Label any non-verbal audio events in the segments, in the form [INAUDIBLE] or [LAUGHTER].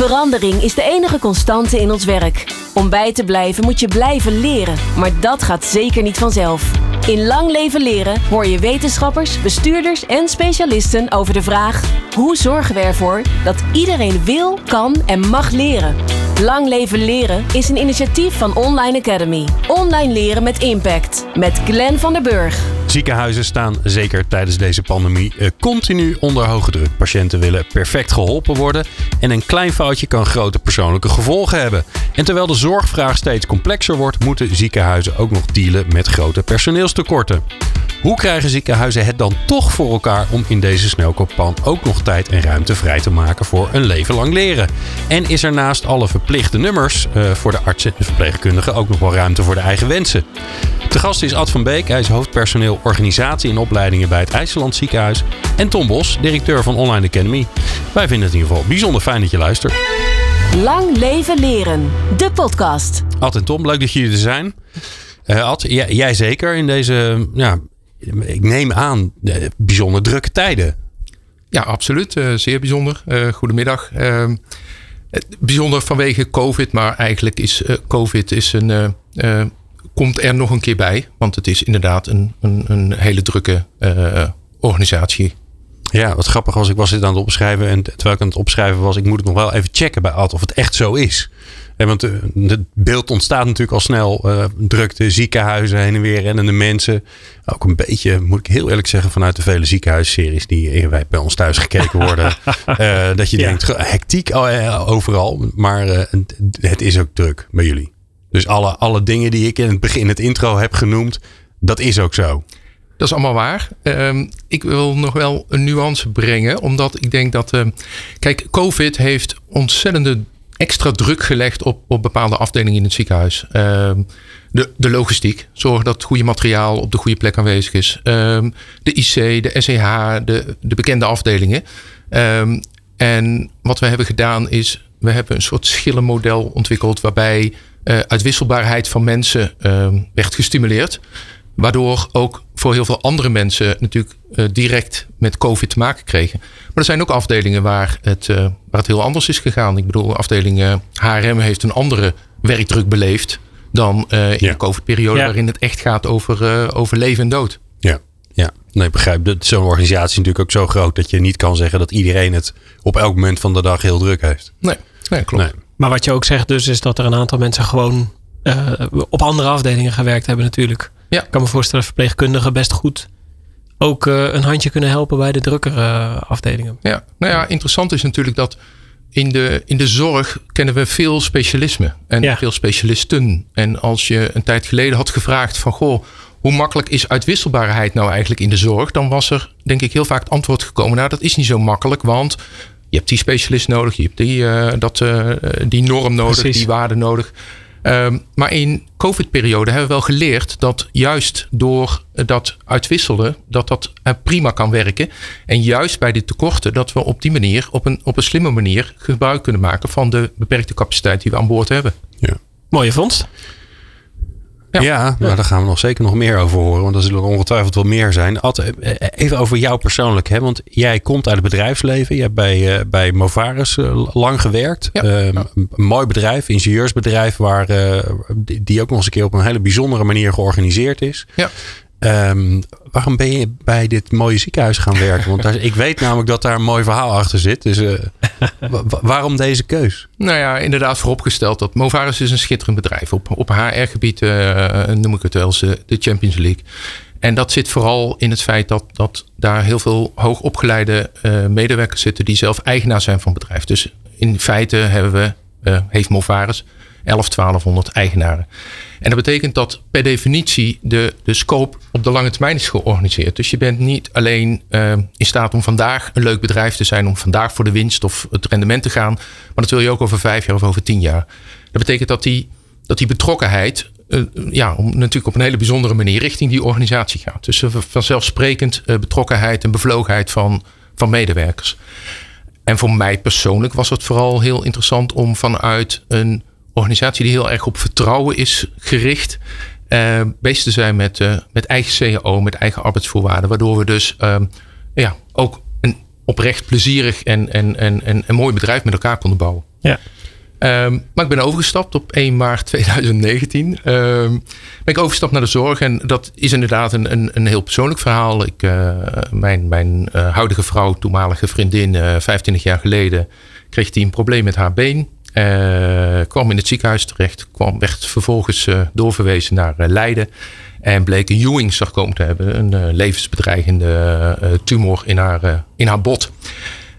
Verandering is de enige constante in ons werk. Om bij te blijven moet je blijven leren, maar dat gaat zeker niet vanzelf. In Lang Leven Leren hoor je wetenschappers, bestuurders en specialisten over de vraag: hoe zorgen we ervoor dat iedereen wil, kan en mag leren? Lang Leven Leren is een initiatief van Online Academy. Online leren met impact. Met Glenn van der Burg. Ziekenhuizen staan zeker tijdens deze pandemie eh, continu onder hoge druk. Patiënten willen perfect geholpen worden en een klein foutje kan grote persoonlijke gevolgen hebben. En terwijl de zorgvraag steeds complexer wordt, moeten ziekenhuizen ook nog dealen met grote personeelstekorten. Hoe krijgen ziekenhuizen het dan toch voor elkaar om in deze snelkooppan ook nog tijd en ruimte vrij te maken voor een leven lang leren? En is er naast alle verplichte nummers uh, voor de artsen en verpleegkundigen ook nog wel ruimte voor de eigen wensen? De gast is Ad van Beek, hij is hoofdpersoneel organisatie en opleidingen bij het IJsseland Ziekenhuis. En Tom Bos, directeur van Online Academy. Wij vinden het in ieder geval bijzonder fijn dat je luistert. Lang leven leren, de podcast. Ad en Tom, leuk dat jullie er zijn. Uh, Ad, jij, zeker in deze ja, ik neem aan, bijzonder drukke tijden. Ja, absoluut. Uh, zeer bijzonder. Goedemiddag. Bijzonder vanwege COVID, maar eigenlijk is COVID is een, komt er nog een keer bij. Want het is inderdaad een, een, een hele drukke organisatie. Ja, wat grappig was, ik was dit aan het opschrijven. En terwijl ik aan het opschrijven was, ik moet het nog wel even checken bij Ad of het echt zo is. En want eh, het beeld ontstaat natuurlijk al snel. Uh, drukte, ziekenhuizen heen en weer rennende mensen. Ook een beetje, moet ik heel eerlijk zeggen, vanuit de vele ziekenhuisseries die bij ons thuis gekeken worden. uh, [LAUGHS] dat je denkt, hectiek overal. Maar het is ook druk bij jullie. Dus alle, alle dingen die ik in het begin, het intro heb genoemd, dat is ook zo. Dat is allemaal waar. Uh, ik wil nog wel een nuance brengen, omdat ik denk dat. Uh, kijk, COVID heeft ontzettende extra druk gelegd op, op bepaalde afdelingen in het ziekenhuis. Ehm, de, de logistiek, zorgen dat goede materiaal op de goede plek aanwezig is. Ehm, de IC, de SEH, de, de bekende afdelingen. Ehm, en wat we hebben gedaan is, we hebben een soort schillenmodel ontwikkeld waarbij uh, uitwisselbaarheid van mensen werd gestimuleerd. Waardoor ook voor heel veel andere mensen natuurlijk uh, direct met COVID te maken kregen. Maar er zijn ook afdelingen waar het, uh, waar het heel anders is gegaan. Ik bedoel, afdeling uh, HRM heeft een andere werkdruk beleefd dan in ja. de COVID-periode, ja. waarin het echt gaat over, over leven en dood. Ja, ja. Nee, ik begrijp. Zo'n organisatie is natuurlijk ook zo groot dat je niet kan zeggen dat iedereen het op elk moment van de dag heel druk heeft. Nee, nee klopt. Nee. Maar wat je ook zegt dus, is dat er een aantal mensen gewoon op andere afdelingen gewerkt hebben natuurlijk. Ja. Ik kan me voorstellen verpleegkundigen best goed ook uh, een handje kunnen helpen bij de drukkere uh, afdelingen. Ja, nou ja, interessant is natuurlijk dat in de, in de zorg kennen we veel specialismen en ja. veel specialisten. En als je een tijd geleden had gevraagd van goh, hoe makkelijk is uitwisselbaarheid nou eigenlijk in de zorg? Dan was er denk ik heel vaak het antwoord gekomen, nou dat is niet zo makkelijk, want je hebt die specialist nodig, je hebt die, uh, dat, die norm nodig, Precies. die waarde nodig. Um, maar in COVID-periode hebben we wel geleerd dat juist door dat uitwisselen, dat dat prima kan werken. En juist bij die tekorten, dat we op die manier, op een, op een slimme manier, gebruik kunnen maken van de beperkte capaciteit die we aan boord hebben. Ja. Mooie vondst. Ja, daar gaan we nog zeker nog meer over horen. Want er zullen ongetwijfeld wel meer zijn. Ad, eh, even over jou persoonlijk. Hè? Want jij komt uit het bedrijfsleven. Je hebt bij, uh, bij Movaris uh, lang gewerkt. Ja. Uh, een mooi bedrijf, ingenieursbedrijf. Waar, die ook nog eens een keer op een hele bijzondere manier georganiseerd is. Ja. Um, waarom ben je bij dit mooie ziekenhuis gaan werken? Want daar, ik weet namelijk dat daar een mooi verhaal achter zit. Dus uh, waarom deze keus? Nou ja, inderdaad vooropgesteld dat Movaris is een schitterend bedrijf. Op, op HR-gebied uh, noem ik het wel eens de Champions League. En dat zit vooral in het feit dat, dat daar heel veel hoogopgeleide medewerkers zitten die zelf eigenaar zijn van het bedrijf. Dus in feite hebben we, heeft Movaris 11, 1200 eigenaren. En dat betekent dat per definitie de, de scope op de lange termijn is georganiseerd. Dus je bent niet alleen uh, in staat om vandaag een leuk bedrijf te zijn, om vandaag voor de winst of het rendement te gaan. Maar dat wil je ook over vijf jaar of over tien jaar. Dat betekent dat die, dat die betrokkenheid uh, ja, om, natuurlijk op een hele bijzondere manier richting die organisatie gaat. Dus vanzelfsprekend uh, betrokkenheid en bevlogenheid van, van medewerkers. En voor mij persoonlijk was het vooral heel interessant om vanuit een organisatie die heel erg op vertrouwen is gericht. Uh, bezig te zijn met, uh, met eigen CAO, met eigen arbeidsvoorwaarden. Waardoor we dus uh, ja, ook een oprecht plezierig en, en, en, en een mooi bedrijf met elkaar konden bouwen. Ja. Ehm, maar ik ben overgestapt op 1 maart 2019. Um, ben ik overgestapt naar de zorg. En dat is inderdaad een, een, een heel persoonlijk verhaal. Ik, uh, mijn mijn uh, huidige vrouw, toenmalige vriendin, uh, 25 jaar geleden, kreeg die een probleem met haar been. Kwam in het ziekenhuis terecht. Kwam, werd vervolgens doorverwezen naar Leiden. En bleek een Ewing-sarcoom te hebben. Een levensbedreigende tumor in haar, in haar bot.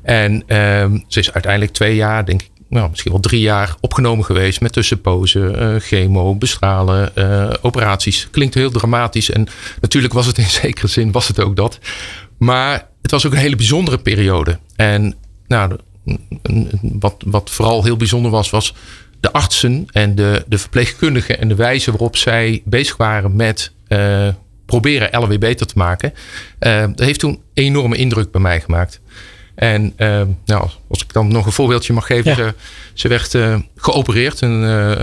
En ehm, ze is uiteindelijk twee jaar, denk ik, nou, misschien wel drie jaar opgenomen geweest met tussenpozen, uh, chemo, bestralen, operaties. Klinkt heel dramatisch en natuurlijk was het in [LAUGHS] zekere zin was het ook dat. Maar het was ook een hele bijzondere periode. En nou, wat, wat vooral heel bijzonder was, was de artsen en de, de verpleegkundigen en de wijze waarop zij bezig waren met uh, proberen LW beter te maken. dat heeft toen enorme indruk bij mij gemaakt. En uh, nou, als ik dan nog een voorbeeldje mag geven. Ze, ze, werd geopereerd. Een,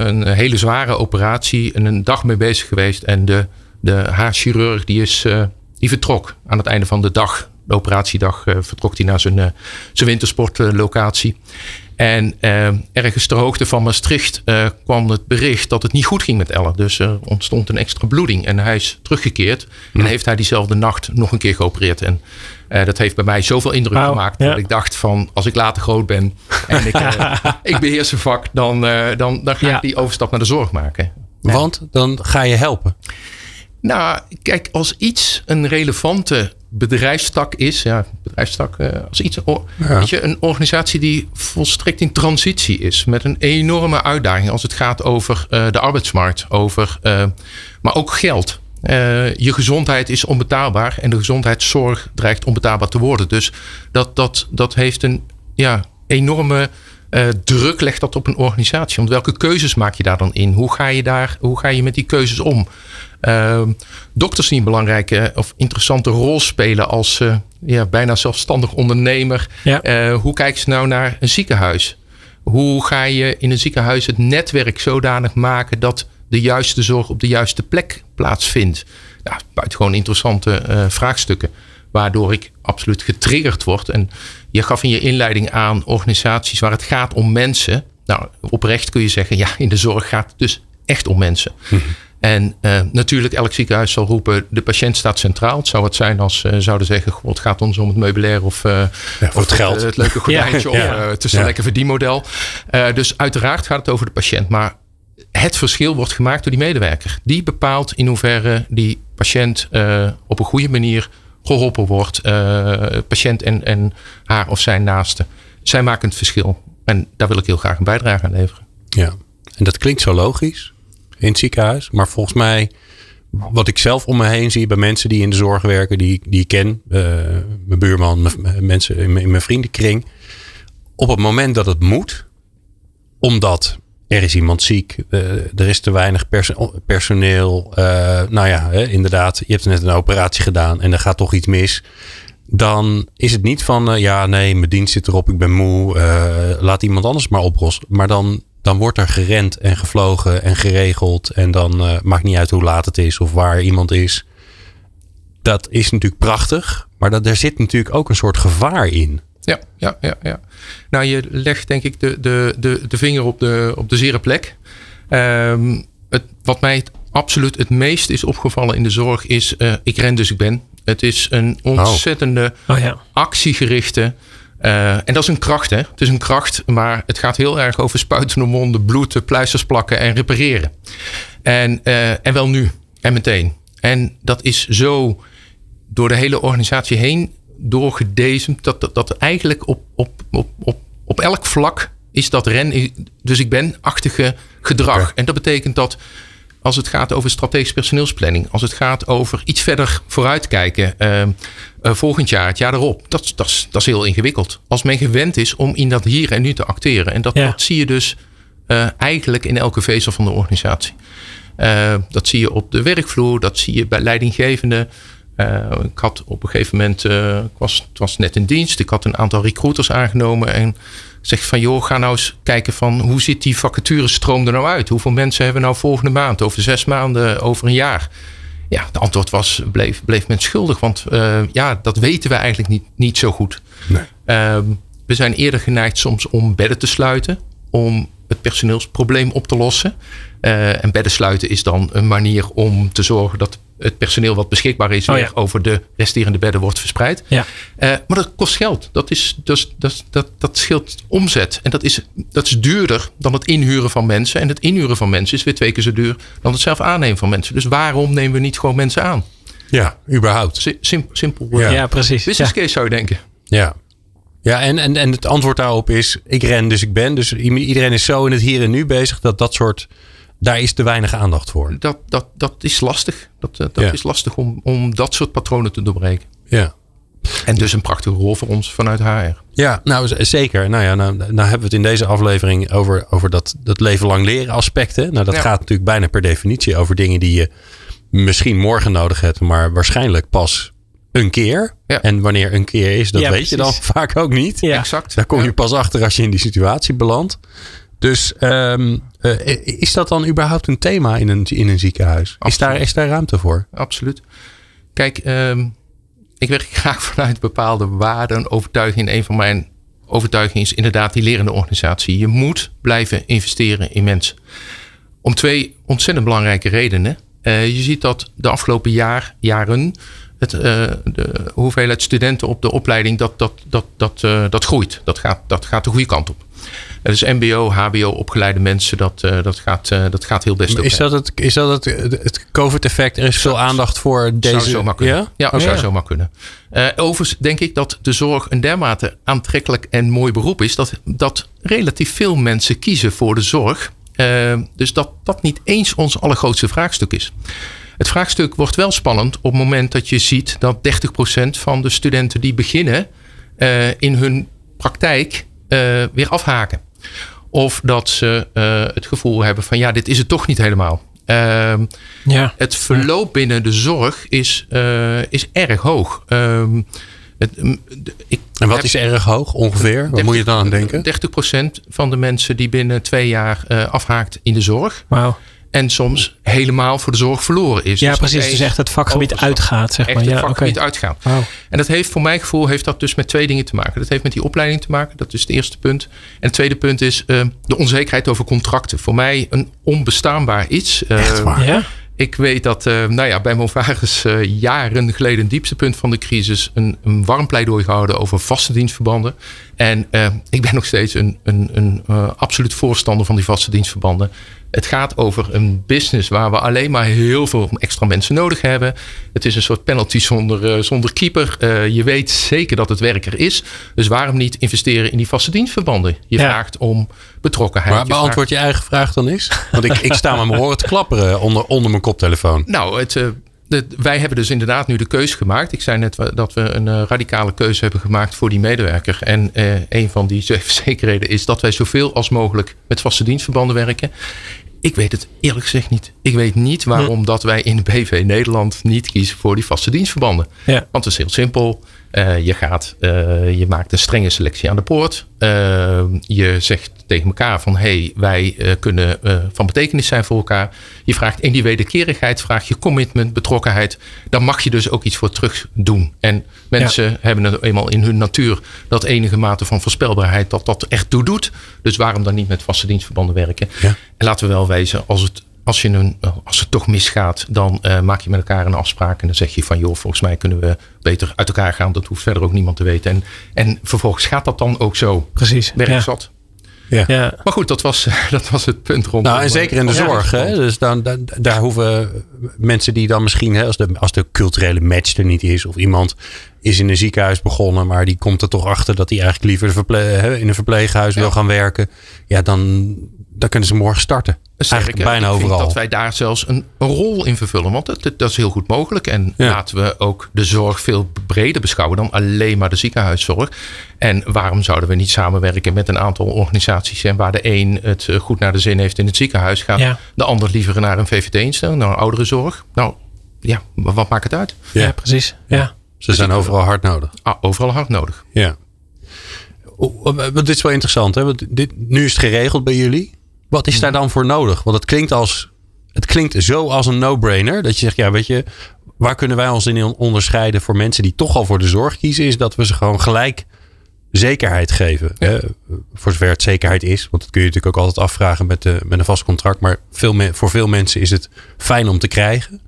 een hele zware operatie. En een dag mee bezig geweest. En de, de haarchirurg die, is, die vertrok aan het einde van de dag. De operatiedag vertrok hij naar zijn, zijn wintersportlocatie. En uh, ergens ter hoogte van Maastricht uh, kwam het bericht dat het niet goed ging met Elle. Dus er ontstond een extra bloeding. En hij is teruggekeerd. En heeft hij diezelfde nacht nog een keer geopereerd. En uh, dat heeft bij mij zoveel indruk wow, gemaakt. Ja. Dat ik dacht van als ik later groot ben en ik, [LAUGHS] ik beheers een vak. Dan, dan, dan ga ja. ik die overstap naar de zorg maken. Want dan ga je helpen. Nou, kijk, als iets een relevante bedrijfstak is, ja, bedrijfstak, uh, als iets, ja. weet je, een organisatie die volstrekt in transitie is, met een enorme uitdaging als het gaat over uh, de arbeidsmarkt, over, uh, maar ook geld. je gezondheid is onbetaalbaar en de gezondheidszorg dreigt onbetaalbaar te worden. Dus dat, dat, dat heeft een ja, enorme druk, legt dat op een organisatie. Want welke keuzes maak je daar dan in? Hoe ga je, daar, hoe ga je met die keuzes om? Uh, dokters die een belangrijke of interessante rol spelen als uh, ja, bijna zelfstandig ondernemer. Ja. Uh, hoe kijken ze nou naar een ziekenhuis? Hoe ga je in een ziekenhuis het netwerk zodanig maken dat de juiste zorg op de juiste plek plaatsvindt? Nou, buitengewoon interessante vraagstukken. Waardoor ik absoluut getriggerd word. En je gaf in je inleiding aan organisaties waar het gaat om mensen. Nou, oprecht kun je zeggen, ja, in de zorg gaat het dus echt om mensen. Mm -hmm. En uh, natuurlijk, elk ziekenhuis zal roepen: de patiënt staat centraal. Het zou het zijn als ze uh, zouden zeggen: God, het gaat ons om het meubilair of, uh, ja, of het geld. Het, het leuke [LAUGHS] gordijntje ja, of het is een lekker verdienmodel. dus uiteraard gaat het over de patiënt. Maar het verschil wordt gemaakt door die medewerker. Die bepaalt in hoeverre die patiënt op een goede manier geholpen wordt. patiënt en, en haar of zijn naaste. Zij maken het verschil. En daar wil ik heel graag een bijdrage aan leveren. Ja, en dat klinkt zo logisch in het ziekenhuis. Maar volgens mij, wat ik zelf om me heen zie bij mensen die in de zorg werken, die, die ik ken, uh, mijn buurman, mijn, mensen in mijn vriendenkring. Op het moment dat het moet, omdat er is iemand ziek, uh, er is te weinig perso personeel. Uh, nou ja, hè, inderdaad, je hebt net een operatie gedaan en er gaat toch iets mis. Dan is het niet van, uh, ja, nee, mijn dienst zit erop, ik ben moe, laat iemand anders maar oplossen. Maar dan dan wordt er gerend en gevlogen en geregeld. En dan maakt niet uit hoe laat het is of waar iemand is. Dat is natuurlijk prachtig. Maar dat, er zit natuurlijk ook een soort gevaar in. Ja, ja, ja, ja. Nou, je legt denk ik de, de, de, de vinger op de, op de zere plek. Um, het, wat mij absoluut het meest is opgevallen in de zorg is... Uh, ik ren dus ik ben. Het is een ontzettende oh. Oh, ja. actiegerichte uh, en dat is een kracht, hè? Het is een kracht, maar het gaat heel erg over spuiten om monden, bloed, pleisters plakken en repareren. En, uh, en wel nu en meteen. En dat is zo door de hele organisatie heen doorgedezemd dat, dat, dat eigenlijk op, op, op, op, op elk vlak is dat ren, dus ik ben achtige gedrag. Okay. En dat betekent dat als het gaat over strategische personeelsplanning, als het gaat over iets verder vooruitkijken, uh, uh, volgend jaar, het jaar erop, dat, dat, dat is heel ingewikkeld. Als men gewend is om in dat hier en nu te acteren. En dat, ja. dat zie je dus uh, eigenlijk in elke vezel van de organisatie. Uh, dat zie je op de werkvloer, dat zie je bij leidinggevenden. Ik had op een gegeven moment, ik was, het was net in dienst, ik had een aantal recruiters aangenomen en Zeg van joh, ga nou eens kijken van hoe ziet die vacaturestroom er nou uit? Hoeveel mensen hebben we nou volgende maand, over zes maanden, over een jaar? Ja, het antwoord was, bleef, bleef men schuldig. Want ja, dat weten we eigenlijk niet, niet zo goed. Nee. Ehm, we zijn eerder geneigd soms om bedden te sluiten. Om het personeelsprobleem op te lossen. En bedden sluiten is dan een manier om te zorgen dat het personeel wat beschikbaar is, oh, weer over de resterende bedden wordt verspreid. Ja. Uh, maar dat kost geld. Dat, is, dus, dat, dat, dat scheelt omzet. En dat is, dat is duurder dan het inhuren van mensen. En het inhuren van mensen is weer twee keer zo duur dan het zelf aannemen van mensen. Dus waarom nemen we niet gewoon mensen aan? Ja, überhaupt. Sim, simpel. Ja, ja precies. Business case zou je denken. Ja. Ja, en, en, en het antwoord daarop is: ik ren, dus ik ben. Dus iedereen is zo in het hier en nu bezig dat dat soort. Daar is te weinig aandacht voor. Dat, dat, dat is lastig. Dat, eh, dat is lastig om, om dat soort patronen te doorbreken. Ja. En dus een prachtige rol voor ons vanuit HR. Ja, nou zeker. Nou ja, nou, nou hebben we het in deze aflevering over, over dat, dat leven lang leren aspecten. Nou, dat gaat natuurlijk bijna per definitie over dingen die je misschien morgen nodig hebt, maar waarschijnlijk pas een keer. En wanneer een keer is, dat weet je dan [LAUGHS] vaak ook niet. Ja. Exact. Daar kom je pas achter als je in die situatie belandt. Dus um, is dat dan überhaupt een thema in een, in een ziekenhuis? Is daar, is daar ruimte voor? Absoluut. Kijk, um, ik werk [LAUGHS] graag vanuit bepaalde waarden en overtuigingen. Een van mijn overtuigingen is inderdaad die lerende organisatie. Je moet blijven investeren in mensen. Om twee ontzettend belangrijke redenen. Uh, je ziet dat de afgelopen jaar, jaren het, uh, de hoeveelheid studenten op de opleiding, dat, dat, dat, dat, dat groeit. Dat gaat, dat gaat de goede kant op. Dus MBO, HBO opgeleide mensen, dat, uh, dat, gaat, dat gaat heel best. Is dat het, is dat het, het COVID-effect? Er is veel aandacht voor deze. Zou zomaar kunnen. Ja, ja dat zou zomaar kunnen. overigens denk ik dat de zorg een dermate aantrekkelijk en mooi beroep is, dat, dat relatief veel mensen kiezen voor de zorg. dus dat dat niet eens ons allergrootste vraagstuk is. Het vraagstuk wordt wel spannend op het moment dat je ziet dat 30% van de studenten die beginnen uh, in hun praktijk uh, weer afhaken. Of dat ze uh, het gevoel hebben van ja, dit is het toch niet helemaal. Ehm, ja. Het verloop binnen de zorg is, is erg hoog. Ehm, het, ik en wat is erg hoog ongeveer? Wat moet je dan aan denken? 30% van de mensen die binnen twee jaar afhaakt in de zorg. Wauw. En soms helemaal voor de zorg verloren is. Ja, dus precies. Dus echt het vakgebied uitgaat. Zeg maar. Echt het ja, vakgebied uitgaat. En dat heeft voor mijn gevoel heeft dat dus met twee dingen te maken. Dat heeft met die opleiding te maken. Dat is het eerste punt. En het tweede punt is uh, de onzekerheid over contracten. Voor mij een onbestaanbaar iets. Uh, echt waar? Ja? Ik weet dat uh, nou ja, bij Movaris uh, jaren geleden, een dieptepunt van de crisis, een, een warm pleidooi gehouden over vaste dienstverbanden. En uh, ik ben nog steeds een, een, een absoluut voorstander van die vaste dienstverbanden. Het gaat over een business waar we alleen maar heel veel extra mensen nodig hebben. Het is een soort penalty zonder, zonder keeper. je weet zeker dat het werker is. Dus waarom niet investeren in die vaste dienstverbanden? Je vraagt om betrokkenheid. Maar beantwoord je eigen vraag dan eens? Want ik, ik sta met mijn horen te klapperen onder, onder mijn koptelefoon. Nou, het, uh, wij hebben dus inderdaad nu de keuze gemaakt. Ik zei net dat we een uh, radicale keuze hebben gemaakt voor die medewerker. En uh, een van die [LAUGHS] zekerheden is dat wij zoveel als mogelijk met vaste dienstverbanden werken. Ik weet het eerlijk gezegd niet. Ik weet niet waarom dat wij in de BV Nederland niet kiezen voor die vaste dienstverbanden. Ja. Want het is heel simpel. Uh, je, gaat, uh, je maakt een strenge selectie aan de poort. Uh, je zegt tegen elkaar van hey, wij kunnen van betekenis zijn voor elkaar. Je vraagt in die wederkerigheid, vraag je commitment, betrokkenheid. Dan mag je dus ook iets voor terug doen. En mensen hebben het eenmaal in hun natuur dat enige mate van voorspelbaarheid dat dat echt toe doet. Dus waarom dan niet met vaste dienstverbanden werken? Ja. En laten we wel wezen, als het als, je een, als het toch misgaat, dan uh, maak je met elkaar een afspraak. En dan zeg je van joh, volgens mij kunnen we beter uit elkaar gaan. Dat hoeft verder ook niemand te weten. En, en vervolgens gaat dat dan ook zo. Precies. Werkzat. Ja. ja. Maar goed, dat was, [LAUGHS] dat was het punt rond. Nou, en zeker in de zorg. Hè? Dus dan, dan, daar hoeven mensen die dan misschien, hè, als, de, als de culturele match er niet is, of iemand is in een ziekenhuis begonnen, maar die komt er toch achter dat hij eigenlijk liever verple- in een verpleeghuis wil gaan werken. Ja, dan, dan kunnen ze morgen starten. Eigenlijk bijna overal. dat wij daar zelfs een, rol in vervullen. Want dat, dat is heel goed mogelijk. En laten we ook de zorg veel breder beschouwen dan alleen maar de ziekenhuiszorg. En waarom zouden we niet samenwerken met een aantal organisaties? En waar de een het eh, goed naar de zin heeft in het ziekenhuis, gaat de ander liever naar een VVD-instelling, naar een ouderenzorg. Nou ja, wat maakt het uit? Ja, precies. Ja. Ze zijn overal hard nodig. Ah, overal hard nodig. Ja. Want dit is wel interessant, hè? Want dit, nu is het geregeld bij jullie. Wat is daar dan voor nodig? Want het klinkt als het klinkt zo als een no-brainer. Dat je zegt, ja, weet je, waar kunnen wij ons in onderscheiden voor mensen die toch al voor de zorg kiezen? Is dat we ze gewoon gelijk zekerheid geven. Hè? Voor zover het zekerheid is. Want dat kun je natuurlijk ook altijd afvragen met, de, met een vast contract. Maar veel voor veel mensen is het fijn om te krijgen.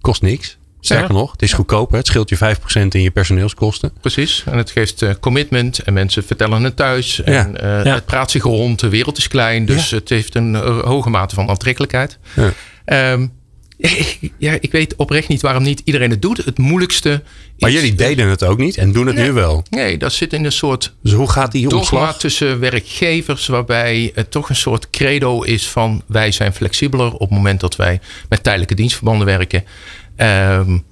Kost niks. Sterker nog, het is goedkoper. Het scheelt je 5% in je personeelskosten. Precies. En het geeft uh, commitment. En mensen vertellen het thuis. En uh, het praat zich rond. De wereld is klein. Dus het heeft een uh, hoge mate van aantrekkelijkheid. Um, ja, ik weet oprecht niet waarom niet iedereen het doet. Het moeilijkste. Maar jullie deden het ook niet en doen het nu wel. Nee, dat zit in een soort. Dus hoe gaat die omslag? tussen werkgevers, waarbij het toch een soort credo is van wij zijn flexibeler op het moment dat wij met tijdelijke dienstverbanden werken. Um,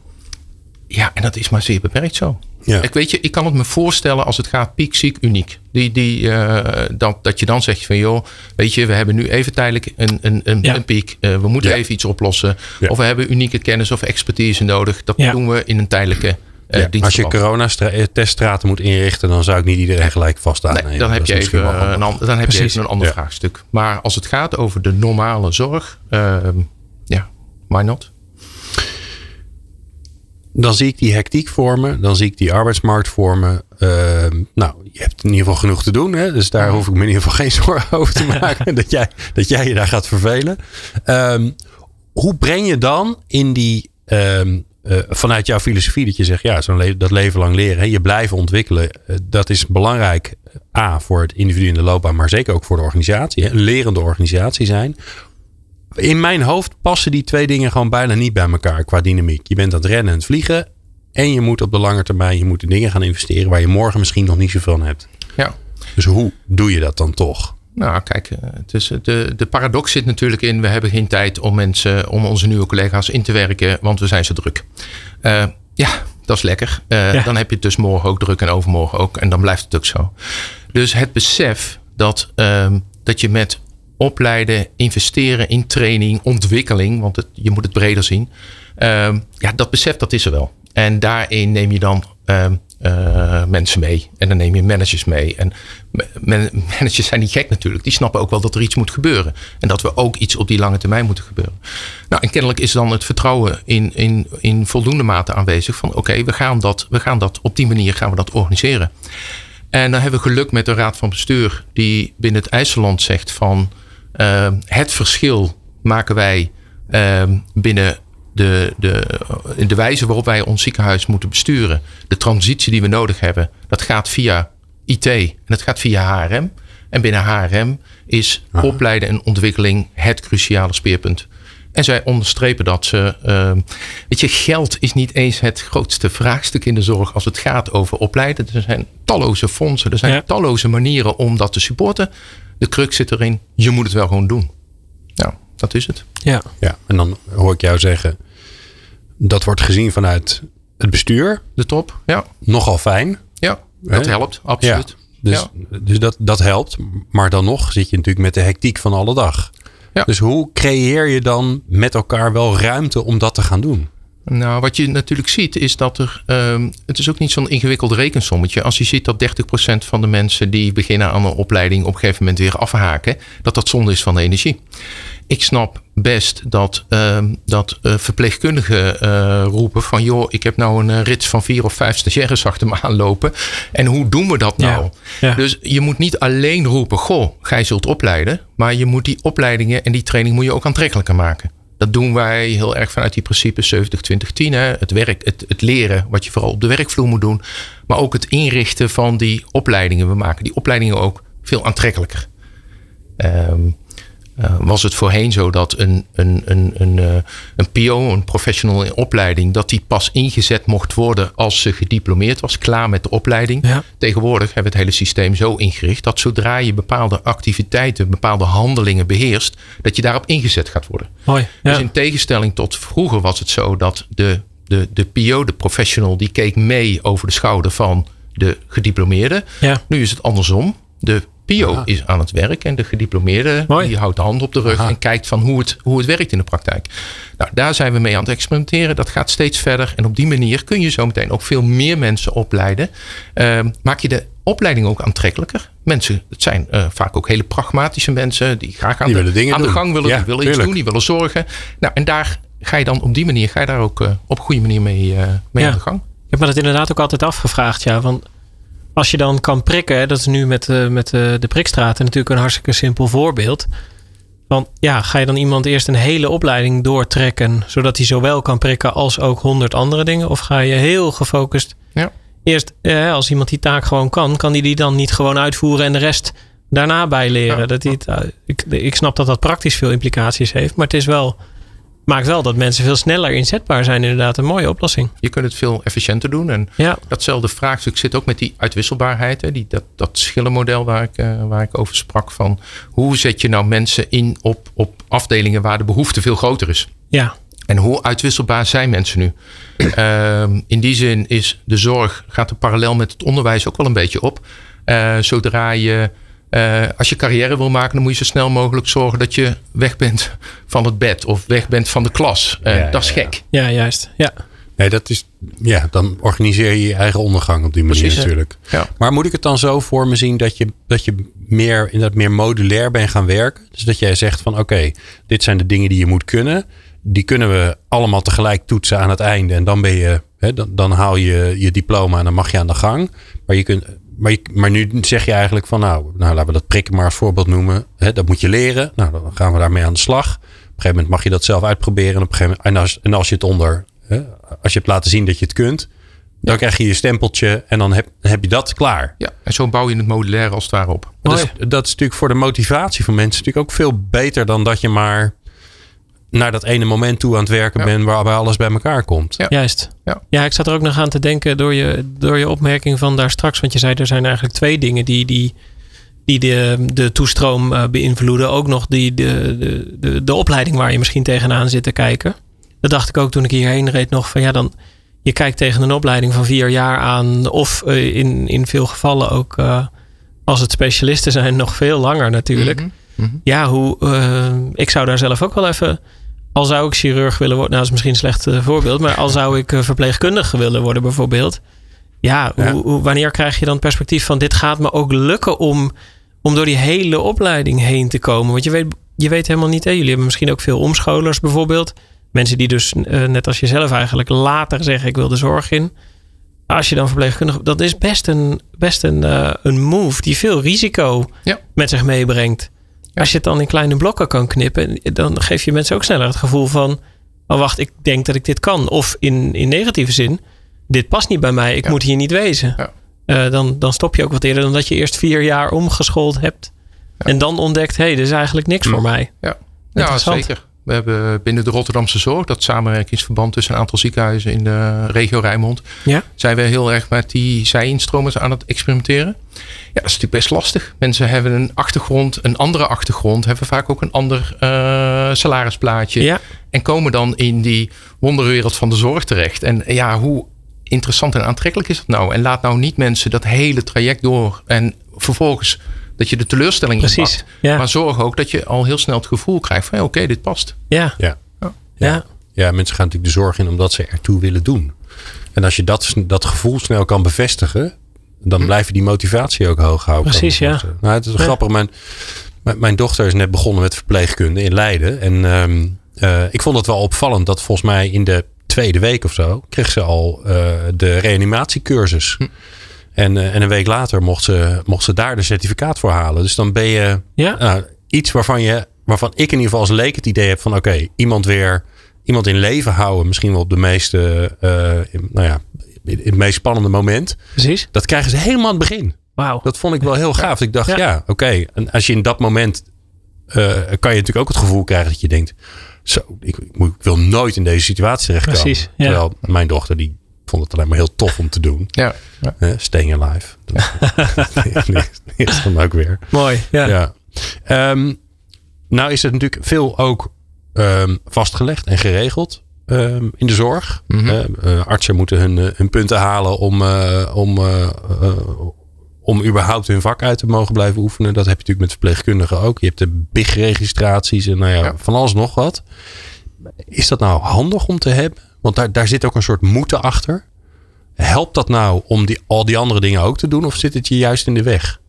ja, en dat is maar zeer beperkt zo. Ja. Ik weet je, ik kan het me voorstellen als het gaat piek, ziek, uniek. Die, die, uh, dat, dat je dan zegt van joh, weet je, we hebben nu even tijdelijk een, een, een, een piek. Uh, we moeten even iets oplossen. Of we hebben unieke kennis of expertise nodig. Dat doen we in een tijdelijke uh, Als je corona-teststraten moet inrichten, dan zou ik niet iedereen gelijk vast aannemen. Nee, dan heb je even een, dan heb je even een ander vraagstuk. Maar als het gaat over de normale zorg, ehm, ja, why not? Dan zie ik die hectiek vormen. Dan zie ik die arbeidsmarkt vormen. Ehm, nou, je hebt in ieder geval genoeg te doen. Hè? Dus daar hoef ik me in ieder geval geen [LAUGHS] zorgen over te [LAUGHS] maken. dat, jij, dat jij je daar gaat vervelen. Ehm, hoe breng je dan in die... Ehm, eh, vanuit jouw filosofie dat je zegt... ja, zo'n dat leven lang leren. Hè? Je blijven ontwikkelen. Uh, dat is belangrijk. A, voor het individu in de loopbaan. Maar zeker ook voor de organisatie. Hè? Een lerende organisatie zijn in mijn hoofd passen die twee dingen gewoon bijna niet bij elkaar qua dynamiek. Je bent aan het rennen en het vliegen. En je moet op de lange termijn je moet dingen gaan investeren waar je morgen misschien nog niet zoveel van hebt. Ja. Dus hoe doe je dat dan toch? Nou, kijk, eh, is, de, de paradox zit natuurlijk in: we hebben geen tijd om mensen, om onze nieuwe collega's in te werken, want we zijn zo druk. Uh, ja, dat is lekker. Uh, Dan heb je het dus morgen ook druk en overmorgen ook. En dan blijft het ook zo. Dus het besef dat, uh, dat je met opleiden, investeren in training, ontwikkeling, want het, je moet het breder zien. Um, ja, dat besef dat is er wel. En daarin neem je dan um, uh, mensen mee. En dan neem je managers mee. En [LAUGHS] managers zijn niet gek natuurlijk. Die snappen ook wel dat er iets moet gebeuren. En dat we ook iets op die lange termijn moeten gebeuren. Nou, en kennelijk is dan het vertrouwen in, in, in voldoende mate aanwezig. Van oké, we gaan dat we gaan dat op die manier gaan we dat organiseren. En dan hebben we geluk met de raad van bestuur. Die binnen het IJsseland zegt van... Uh, het verschil maken wij uh, binnen de, de, de wijze waarop wij ons ziekenhuis moeten besturen. De transitie die we nodig hebben, dat gaat via IT en dat gaat via HRM. En binnen HRM is opleiden en ontwikkeling het cruciale speerpunt. En zij onderstrepen dat ze. Uh, weet je, geld is niet eens het grootste vraagstuk in de zorg als het gaat over opleiden. Er zijn talloze fondsen, er zijn talloze manieren om dat te supporten. De crux zit erin, je moet het wel gewoon doen. Nou, dat is het. Ja. ja, en dan hoor ik jou zeggen, dat wordt gezien vanuit het bestuur. De top, ja. Nogal fijn. Ja, dat helpt, absoluut. dus dus dat, dat helpt. Maar dan nog zit je natuurlijk met de hectiek van alle dag. Ja. Dus hoe creëer je dan met elkaar wel ruimte om dat te gaan doen? Nou, wat je natuurlijk ziet is dat er. Um, het is ook niet zo'n ingewikkeld rekensommetje. Als je ziet dat 30% van de mensen die beginnen aan een opleiding op een gegeven moment weer afhaken, dat dat zonde is van de energie. Ik snap best dat, uh, dat uh, verpleegkundigen uh, roepen van joh, ik heb nou een eh, rits van vier of vijf stagiaires [LAUGHS] achter me aanlopen. En hoe doen we dat nou? Ja, ja. Dus je moet niet alleen roepen, goh, gij zult opleiden. Maar je moet die opleidingen en die training moet je ook aantrekkelijker maken. Dat doen wij heel erg vanuit die principes 70, 20, 10. Hè? Het, werk, het, het leren wat je vooral op de werkvloer moet doen. Maar ook het inrichten van die opleidingen. We maken die opleidingen ook veel aantrekkelijker. Um, uh, was het voorheen zo dat een, een, een, een, uh, een PO, een professional in opleiding, dat die pas ingezet mocht worden als ze gediplomeerd was, klaar met de opleiding. Ja. Tegenwoordig hebben we het hele systeem zo ingericht dat zodra je bepaalde activiteiten, bepaalde handelingen beheerst, dat je daarop ingezet gaat worden. Mooi, ja. Dus in tegenstelling tot vroeger was het zo dat de, de, de PO, de professional, die keek mee over de schouder van de gediplomeerde. Ja. Nu is het andersom. De PIO is aan het werk en de gediplomeerde die houdt de hand op de rug en kijkt van hoe het, hoe het werkt in de praktijk. Nou, daar zijn we mee aan het experimenteren. Dat gaat steeds verder. En op die manier kun je zo meteen ook veel meer mensen opleiden. Ehm, maak je de opleiding ook aantrekkelijker. Mensen, het zijn uh, vaak ook hele pragmatische mensen die graag aan, de, aan de, gang willen. die willen iets doen, die willen zorgen. Nou, en daar ga je dan op die manier, ga je daar ook uh, op goede manier mee, uh, mee aan de gang. Ik heb me dat inderdaad ook altijd afgevraagd. Ja, van als je dan kan prikken, dat is nu met, uh, met de prikstraten natuurlijk een hartstikke simpel voorbeeld. Want ja, ga je dan iemand eerst een hele opleiding doortrekken, zodat hij zowel kan prikken als ook honderd andere dingen? Of ga je heel gefocust ja. eerst, eh, als iemand die taak gewoon kan, kan hij die dan niet gewoon uitvoeren en de rest daarna bijleren? Dat hij het, uh, ik, ik snap dat dat praktisch veel implicaties heeft, maar het is wel maakt wel dat mensen veel sneller inzetbaar zijn. Inderdaad, een mooie oplossing. Je kunt het veel efficiënter doen. En ja. datzelfde vraagstuk zit ook met die uitwisselbaarheid. Hè, die, dat, dat schillenmodel waar ik, uh, waar ik over sprak. Van hoe zet je nou mensen in op, op afdelingen waar de behoefte veel groter is? Ja. En hoe uitwisselbaar zijn mensen nu? uh, [CLEARS THROAT] in die zin is de zorg, gaat er parallel met het onderwijs ook wel een beetje op. Uh, zodra je uh, als je carrière wil maken, dan moet je zo snel mogelijk zorgen dat je weg bent van het bed of weg bent van de klas. Uh, dat is gek. Ja, juist. Ja. Nee, dat is. Ja, dan organiseer je je eigen ondergang op die manier Precies, natuurlijk. Ja. Maar moet ik het dan zo voor me zien dat je, dat je meer, dat meer modulair bent gaan werken? Dus dat jij zegt van oké, dit zijn de dingen die je moet kunnen. Die kunnen we allemaal tegelijk toetsen aan het einde. En dan ben je, hè, dan, dan haal je je diploma en dan mag je aan de gang. Maar je kunt maar, maar nu zeg je eigenlijk van nou, nou, laten we dat prikken maar als voorbeeld noemen. Hè, dat moet je leren. Nou, dan gaan we daarmee aan de slag. Op een gegeven moment mag je dat zelf uitproberen. En, op een gegeven moment, en, als, en als je het onder, hè, als je hebt laten zien dat je het kunt, dan krijg je je stempeltje en dan heb, heb je dat klaar. Ja, en zo bouw je het modulair als het ware op. dat, is, dat is natuurlijk voor de motivatie van mensen natuurlijk ook veel beter dan dat je maar naar dat ene moment toe aan het werken ja. ben waarbij alles bij elkaar komt. Ja. Juist. Ja. ja, ik zat er ook nog aan te denken door je, door je opmerking van daar straks. Want je zei er zijn eigenlijk twee dingen die, die, die de, de toestroom uh, beïnvloeden. Ook nog die, de, de, de, de opleiding waar je misschien tegenaan zit te kijken. Dat dacht ik ook toen ik hierheen reed nog van ja dan... Je kijkt tegen een opleiding van vier jaar aan. Of uh, in, in veel gevallen ook uh, als het specialisten zijn nog veel langer natuurlijk. Mm -hmm. Ja, hoe, ik zou daar zelf ook wel even al zou ik chirurg willen worden, nou dat is misschien een slecht uh, voorbeeld, maar al zou ik uh, verpleegkundige willen worden bijvoorbeeld. Ja, Hoe, wanneer krijg je dan perspectief van dit gaat me ook lukken om, om door die hele opleiding heen te komen? Want je weet, je weet helemaal niet, hè? jullie hebben misschien ook veel omscholers bijvoorbeeld. Mensen die dus, uh, net als jezelf eigenlijk, later zeggen ik wil de zorg in. Als je dan verpleegkundige, dat is best een, best een, een move die veel risico ja. met zich meebrengt. Als je het dan in kleine blokken kan knippen, dan geef je mensen ook sneller het gevoel van: oh wacht, ik denk dat ik dit kan. Of in, in negatieve zin, dit past niet bij mij, ik moet hier niet wezen. Ja. Uh, dan, dan stop je ook wat eerder dan dat je eerst vier jaar omgeschoold hebt. En dan ontdekt, hé, hey, dit is eigenlijk niks voor mij. Ja, ja zeker. We hebben binnen de Rotterdamse Zorg, dat samenwerkingsverband tussen een aantal ziekenhuizen in de regio Rijnmond, ja? zijn we heel erg met die zij-instromers aan het experimenteren. Ja, dat is natuurlijk best lastig. Mensen hebben een achtergrond, een andere achtergrond, hebben vaak ook een ander uh, salarisplaatje. Ja. En komen dan in die wonderwereld van de zorg terecht. En ja, hoe interessant en aantrekkelijk is dat nou? En laat nou niet mensen dat hele traject door en vervolgens dat je de teleurstelling Precies, ja. Maar zorg ook dat je al heel snel het gevoel krijgt van oké, dit past. Ja. Ja. ja. ja. mensen gaan natuurlijk de zorg in omdat ze ertoe willen doen. En als je dat, dat gevoel snel kan bevestigen, dan hm. blijf je die motivatie ook hoog houden. Precies, ja. Nou, het is ja. grappig. Mijn, mijn dochter is net begonnen met verpleegkunde in Leiden. En um, uh, ik vond het wel opvallend dat volgens mij in de tweede week of zo kreeg ze al uh, de reanimatiecursus. Hm. En, uh, en een week later mocht ze, mocht ze daar de certificaat voor halen. Dus dan ben je ja. uh, iets waarvan, je, waarvan ik in ieder geval als leek het idee heb van oké, okay, iemand weer, iemand in leven houden. Misschien wel op de meeste, uh, nou ja, in het meest spannende moment. Precies. Dat krijgen ze helemaal aan het begin. Wauw. Dat vond ik wel heel gaaf. Ik dacht, ja, ja oké. Okay. En als je in dat moment, kan je natuurlijk ook het gevoel krijgen dat je denkt, zo, ik wil nooit in deze situatie terechtkomen. Precies. Ja. Terwijl mijn dochter die vond het alleen maar heel tof om te doen. Ja. ja. Uh, staying alive. Dat [LAUGHS] [LAUGHS] is dan ook weer. Mooi, ja. ja. Um, nou is het natuurlijk veel ook um, vastgelegd en geregeld um, in de zorg. Mm -hmm. uh, artsen moeten hun, hun punten halen om, uh, om, om überhaupt hun vak uit te mogen blijven oefenen. Dat heb je natuurlijk met verpleegkundigen ook. Je hebt de BIG-registraties en nou ja, van alles nog wat. Is dat nou handig om te hebben? Want daar, daar zit ook een soort moeten achter. Helpt dat nou om die, al die andere dingen ook te doen? Of zit het je juist in de weg?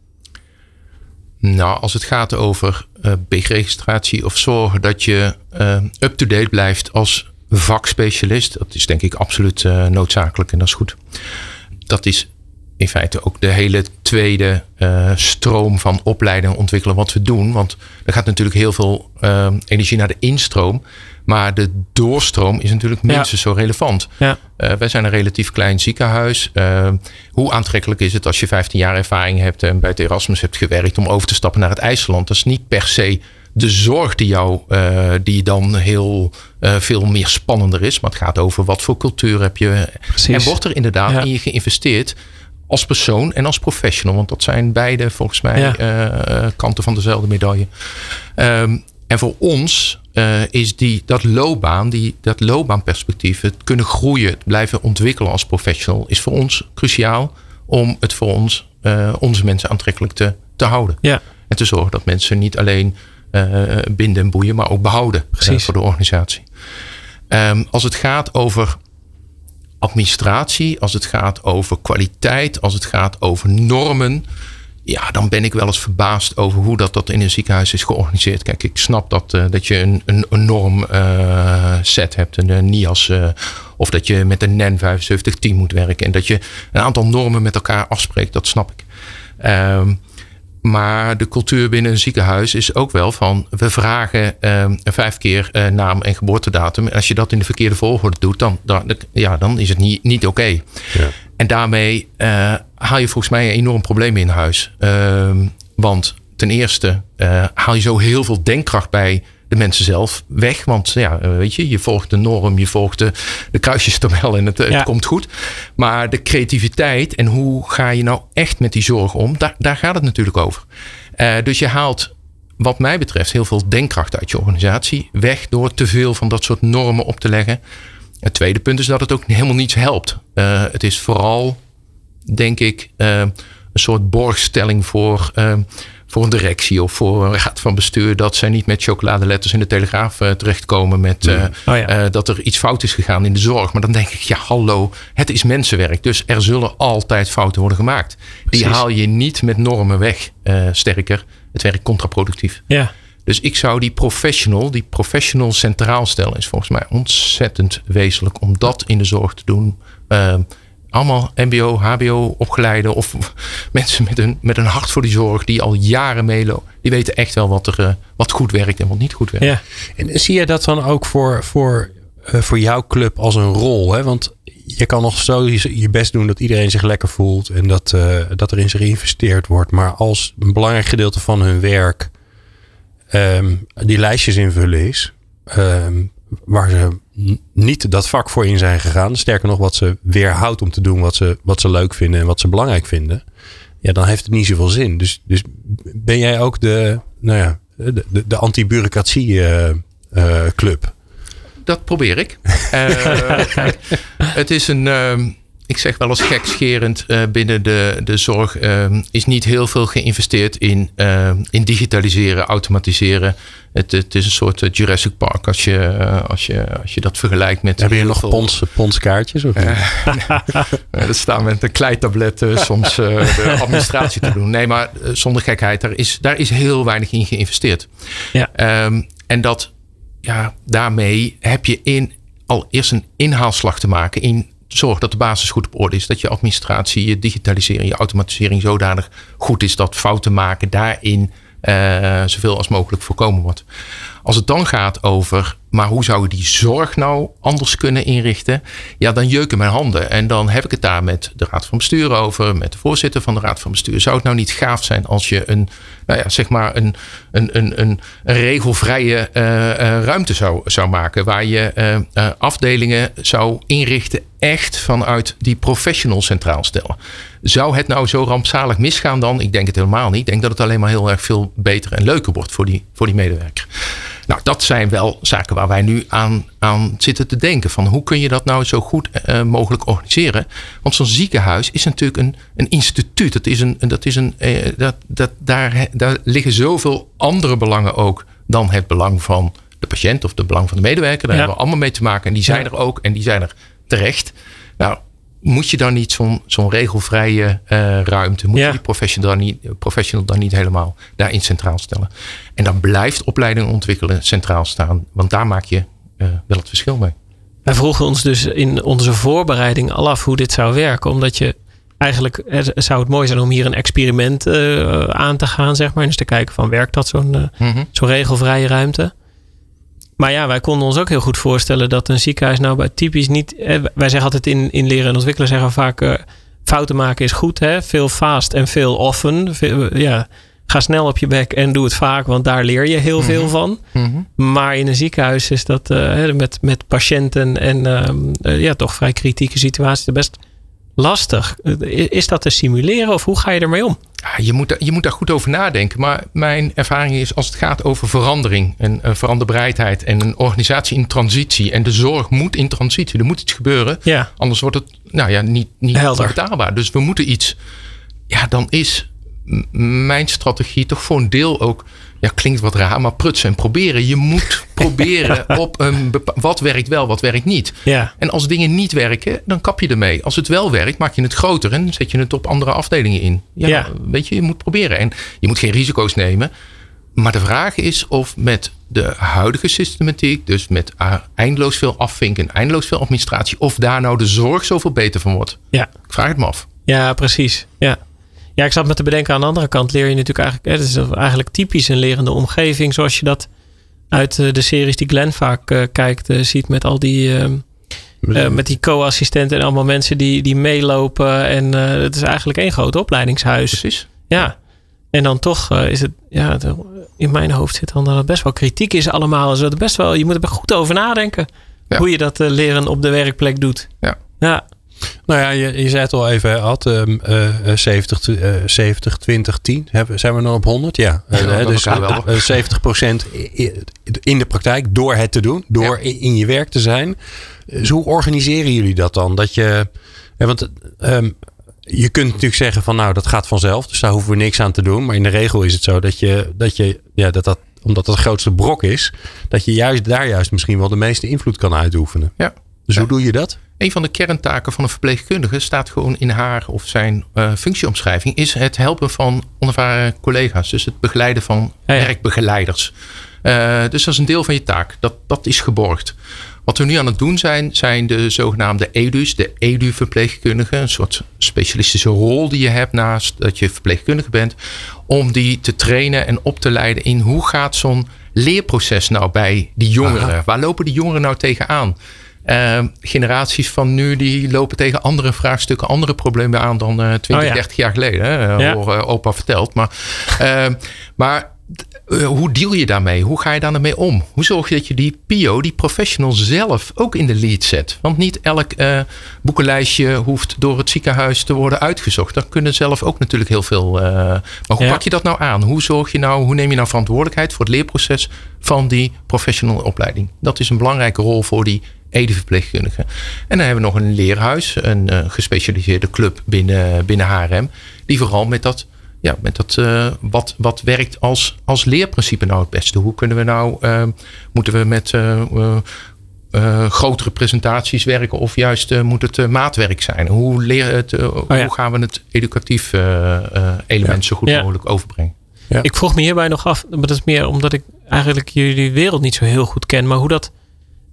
Nou, als het gaat over uh, BIG-registratie of zorgen dat je uh, up-to-date blijft als vakspecialist, dat is denk ik absoluut uh, noodzakelijk en dat is goed. Dat is in feite ook de hele tweede uh, stroom van opleiden en ontwikkelen wat we doen. Want er gaat natuurlijk heel veel uh, energie naar de instroom. Maar de doorstroom is natuurlijk minstens zo relevant. Ja. Uh, wij zijn een relatief klein ziekenhuis. hoe aantrekkelijk is het als je 15 jaar ervaring hebt en bij het Erasmus hebt gewerkt om over te stappen naar het IJsland? Dat is niet per se de zorg die jou, uh, die dan heel uh, veel meer spannender is. Maar het gaat over wat voor cultuur heb je. Precies. En wordt er inderdaad ja. in je geïnvesteerd als persoon en als professional. Want dat zijn beide volgens mij ja. uh, kanten van dezelfde medaille. Um, en voor ons uh, is die, dat loopbaan, die, dat loopbaanperspectief, het kunnen groeien, het blijven ontwikkelen als professional, is voor ons cruciaal om het voor ons, uh, onze mensen aantrekkelijk te, te houden. Ja. En te zorgen dat mensen niet alleen binden en boeien, maar ook behouden voor de organisatie. Um, als het gaat over administratie, als het gaat over kwaliteit, als het gaat over normen. Ja, dan ben ik wel eens verbaasd over hoe dat, dat in een ziekenhuis is georganiseerd. Kijk, ik snap dat, uh, dat je een, een, een norm uh, set hebt, een, NIAS, uh, of dat je met een NEN 7510 moet werken en dat je een aantal normen met elkaar afspreekt, dat snap ik. Um, maar de cultuur binnen een ziekenhuis is ook wel van we vragen uh, vijf keer uh, naam en geboortedatum. En als je dat in de verkeerde volgorde doet, dan, dan, ja, dan is het niet, niet oké. Okay. Ja. En daarmee uh, haal je volgens mij een enorm probleem in huis. Ehm, want ten eerste haal je zo heel veel denkkracht bij de mensen zelf weg. Want ja, weet je, je volgt de norm, je volgt de, de kruisjestabel en het, ja. het komt goed. Maar de creativiteit en hoe ga je nou echt met die zorg om, daar, daar gaat het natuurlijk over. Uh, dus je haalt wat mij betreft heel veel denkkracht uit je organisatie weg door te veel van dat soort normen op te leggen. Het tweede punt is dat het ook helemaal niets helpt. Uh, het is vooral, denk ik, uh, een soort borgstelling voor voor een directie of voor een raad van bestuur dat zij niet met chocoladeletters in de telegraaf uh, terechtkomen met uh, oh ja. uh, dat er iets fout is gegaan in de zorg. Maar dan denk ik, ja, hallo, het is mensenwerk. Dus er zullen altijd fouten worden gemaakt. Precies. Die haal je niet met normen weg. sterker, het werkt contraproductief. Ja. Dus ik zou die professional, die professional centraal stellen, is volgens mij ontzettend wezenlijk om dat in de zorg te doen allemaal MBO, HBO opgeleide of [LAUGHS] mensen met een, met een hart voor die zorg die al jaren meelopen. Die weten echt wel wat, er, uh, wat goed werkt en wat niet goed werkt. Ja. En zie je dat dan ook voor, voor, uh, voor jouw club als een rol? Hè? Want je kan nog zo je best doen dat iedereen zich lekker voelt en dat, uh, dat er in zich geïnvesteerd wordt. Maar als een belangrijk gedeelte van hun werk um, die lijstjes invullen is, um, waar ze niet dat vak voor in zijn gegaan. Sterker nog, wat ze weerhoudt om te doen wat ze, wat ze leuk vinden en wat ze belangrijk vinden. Ja, dan heeft het niet zoveel zin. Dus, dus ben jij ook de, nou ja, de, de, de anti-bureaucratie uh, uh, club? Dat probeer ik. kijk, [LAUGHS] het is een ehm, ik zeg wel eens gekscherend, binnen de, de zorg uh, is niet heel veel geïnvesteerd in, uh, in digitaliseren, automatiseren. Het, het is een soort eh, Jurassic Park als je, als je, als je dat vergelijkt met. Heb je nog veel... pons, ponskaartjes? Of er [LAUGHS] staan met een kleitablet soms de [LAUGHS] administratie te doen. Nee, maar zonder gekheid, daar is, daar is heel weinig in geïnvesteerd. Ja. Um, en dat, ja, daarmee heb je in, al eerst een inhaalslag te maken in zorg dat de basis goed op orde is. Dat je administratie, je digitalisering, je automatisering zodanig goed is dat fouten maken daarin zoveel als mogelijk voorkomen wordt. Als het dan gaat over, maar hoe zou je die zorg nou anders kunnen inrichten? Ja, dan jeuken mijn handen. En dan heb ik het daar met de Raad van Bestuur over, met de voorzitter van de Raad van Bestuur. Zou het nou niet gaaf zijn als je een, nou ja, zeg maar een, een, een, een, regelvrije uh, uh, ruimte zou, zou maken, waar je uh, afdelingen zou inrichten echt vanuit die professional centraal stellen. Zou het nou zo rampzalig misgaan dan? Ik denk het helemaal niet. Ik denk dat het alleen maar heel erg veel beter en leuker wordt voor die, voor die medewerker. Nou, dat zijn wel zaken waar wij nu aan, aan zitten te denken. Van hoe kun je dat nou zo goed uh, mogelijk organiseren? Want zo'n ziekenhuis is natuurlijk een, een instituut. Dat is een, dat is een, uh, dat, dat, daar, daar liggen zoveel andere belangen ook dan het belang van de patiënt of het belang van de medewerker. Daar hebben we allemaal mee te maken. En die zijn er ook en die zijn er terecht. Nou, moet je dan niet zo'n zo'n regelvrije uh, ruimte, moet je die professional dan, niet, professional dan niet helemaal daarin centraal stellen? En dan blijft opleiding ontwikkelen centraal staan, want daar maak je uh, wel het verschil mee. Wij vroegen ons dus in onze voorbereiding al af hoe dit zou werken, omdat je eigenlijk zou het mooi zijn om hier een experiment uh, aan te gaan, zeg maar, en eens te kijken van werkt dat zo'n mm -hmm. zo'n regelvrije ruimte? Maar ja, wij konden ons ook heel goed voorstellen dat een ziekenhuis nou bij typisch niet. wij zeggen altijd in, in leren en ontwikkelen zeggen vaak uh, fouten maken is goed. Hè? Veel fast en veel often. ja, ga snel op je bek en doe het vaak, want daar leer je heel veel mhm. van. Mm -hmm. Maar in een ziekenhuis is dat uh, met, met patiënten en uh, ja, toch vrij kritieke situaties best lastig. Is dat te simuleren of hoe ga je ermee om? Ja, je, moet, je moet daar goed over nadenken. Maar mijn ervaring is als het gaat over verandering en uh, veranderbereidheid en een organisatie in transitie. En de zorg moet in transitie. Er moet iets gebeuren. Ja. Anders wordt het nou ja, niet, niet betaalbaar. Dus we moeten iets. Ja, dan is mijn strategie toch voor een deel ook ja, klinkt wat raar, maar prutsen en proberen. Je moet [LAUGHS] proberen op een wat werkt wel, wat werkt niet. Ja. En als dingen niet werken, dan kap je ermee. Als het wel werkt, maak je het groter en zet je het op andere afdelingen in. Ja, ja. weet je, je moet proberen. En je moet geen risico's nemen. Maar de vraag is of met de huidige systematiek, dus met eindeloos veel afvinken, eindeloos veel administratie, of daar nou de zorg zoveel beter van wordt. Ja. Ik vraag het me af. Ja, precies. Ja. Ja, ik zat me te bedenken aan de andere kant leer je natuurlijk eigenlijk, het is eigenlijk typisch een lerende omgeving zoals je dat uit eh, de series die Glenn vaak uh, kijkt uh, ziet met al die, uh, met die co-assistenten en allemaal mensen die, die meelopen en het is eigenlijk één groot opleidingshuis. Precies. Ja. En dan toch is het, ja, in mijn hoofd zit dan dat het best wel kritiek is allemaal. Dus best wel, je moet er goed over nadenken hoe je dat leren op de werkplek doet. Ja. Ja. Nou ja, je, je zei het al even, had um, uh, 70, uh, 70, 20, 10. Hebben, zijn we nog op 100? Ja. ja uh, dus wel. 70% in de praktijk door het te doen, door ja. in, je werk te zijn. Dus hoe organiseren jullie dat dan? Dat je, want um, je kunt natuurlijk zeggen van nou dat gaat vanzelf, dus daar hoeven we niks aan te doen. Maar in de regel is het zo dat je, dat je ja, dat dat omdat het grootste brok is, dat je juist daar juist misschien wel de meeste invloed kan uitoefenen. Ja. Dus hoe doe je dat? Een van de kerntaken van een verpleegkundige staat gewoon in haar of zijn uh, functieomschrijving, is het helpen van onervaren collega's. Dus het begeleiden van ja, ja. werkbegeleiders. Uh, dus dat is een deel van je taak. Dat, dat is geborgd. Wat we nu aan het doen zijn, zijn de zogenaamde EDU's, de EDU-verpleegkundigen. Een soort specialistische rol die je hebt naast dat je verpleegkundige bent. Om die te trainen en op te leiden in hoe gaat zo'n leerproces nou bij die jongeren? Aha. Waar lopen die jongeren nou tegenaan? Uh, generaties van nu die lopen tegen andere vraagstukken, andere problemen aan dan uh, 20, oh ja. 30 jaar geleden. Hè? Ja. Hoor uh, opa verteld. Maar, uh, maar hoe deal je daarmee? Hoe ga je daarmee om? Hoe zorg je dat je die PO, die professional zelf ook in de lead zet? Want niet elk boekenlijstje hoeft door het ziekenhuis te worden uitgezocht. Daar kunnen zelf ook natuurlijk heel veel. maar hoe ja. pak je dat nou aan? Hoe zorg je nou, hoe neem je nou verantwoordelijkheid voor het leerproces van die professional opleiding? Dat is een belangrijke rol voor die edeverpleegkundigen. En dan hebben we nog een leerhuis, een uh, gespecialiseerde club binnen, binnen HRM, die vooral met dat, ja, met dat uh, wat, wat werkt als, als leerprincipe nou het beste. Hoe kunnen we nou, uh, moeten we met grotere presentaties werken of juist moet het maatwerk zijn? Hoe, leer het, oh, ja. hoe gaan we het educatief element ja. zo goed mogelijk overbrengen? Ja. Ik vroeg me hierbij nog af, maar dat is meer omdat ik eigenlijk jullie wereld niet zo heel goed ken, maar hoe dat.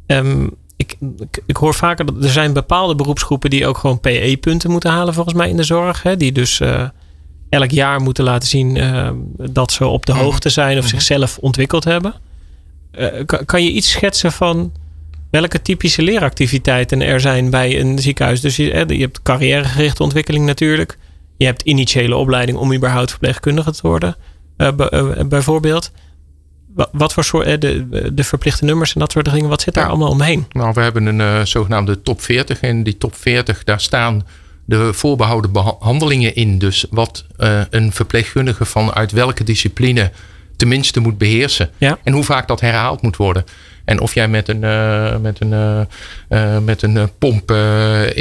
Um, ik, ik, ik, hoor vaker dat er zijn bepaalde beroepsgroepen die ook gewoon PE-punten moeten halen, volgens mij in de zorg. Hè? Die dus uh, elk jaar moeten laten zien uh, dat ze op de mm. hoogte zijn of mm. zichzelf ontwikkeld hebben. Uh, kan, kan, je iets schetsen van welke typische leeractiviteiten er zijn bij een ziekenhuis? Dus je, je hebt carrièregerichte ontwikkeling natuurlijk. Je hebt initiële opleiding om überhaupt verpleegkundige te worden, bijvoorbeeld wat voor soort, eh, de, de verplichte nummers en dat soort dingen, wat zit daar allemaal omheen? Nou, we hebben een uh, zogenaamde top 40. En die top 40, daar staan de voorbehouden behandelingen in. Dus wat uh, een verpleegkundige vanuit welke discipline te tenminste moet beheersen. En hoe vaak dat herhaald moet worden. En of jij met een, uh, met een, uh, met een pomp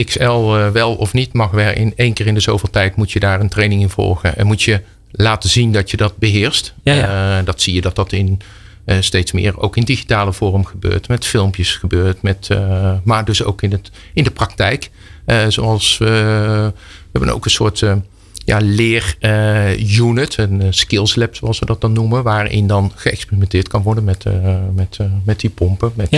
XL wel of niet mag werken. In één keer in de zoveel tijd moet je daar een training in volgen. En moet je laten zien dat je dat beheerst. Ja, dat zie je dat dat in steeds meer ook in digitale vorm gebeurt. Met filmpjes gebeurt. Met, maar dus ook in, het, in de praktijk. zoals we hebben ook een soort ja, leerunit, een eh, skills lab zoals we dat dan noemen, waarin dan geëxperimenteerd kan worden met, met, met die pompen, met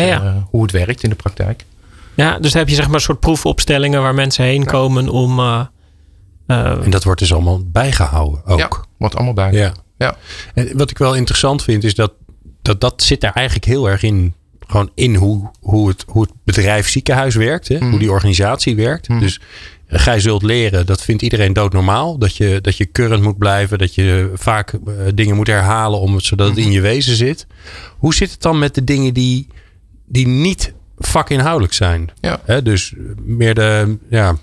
hoe het werkt in de praktijk. Ja, dus heb je zeg maar een soort proefopstellingen waar mensen heen komen om. En dat wordt dus allemaal bijgehouden ook. Ja, wordt allemaal bijgehouden. Ja. ja. En wat ik wel interessant vind is dat dat, dat zit er eigenlijk heel erg in gewoon in hoe, hoe, het, hoe het bedrijf ziekenhuis werkt. Hè? Hoe mhm. die organisatie werkt. Mm. Dus gij zult leren, dat vindt iedereen doodnormaal. Dat je, dat je current moet blijven, dat je vaak eh, dingen moet herhalen om het, zodat het in je wezen zit. Hoe zit het dan met de dingen die, die niet vakinhoudelijk zijn? Ja. dus meer de, ja,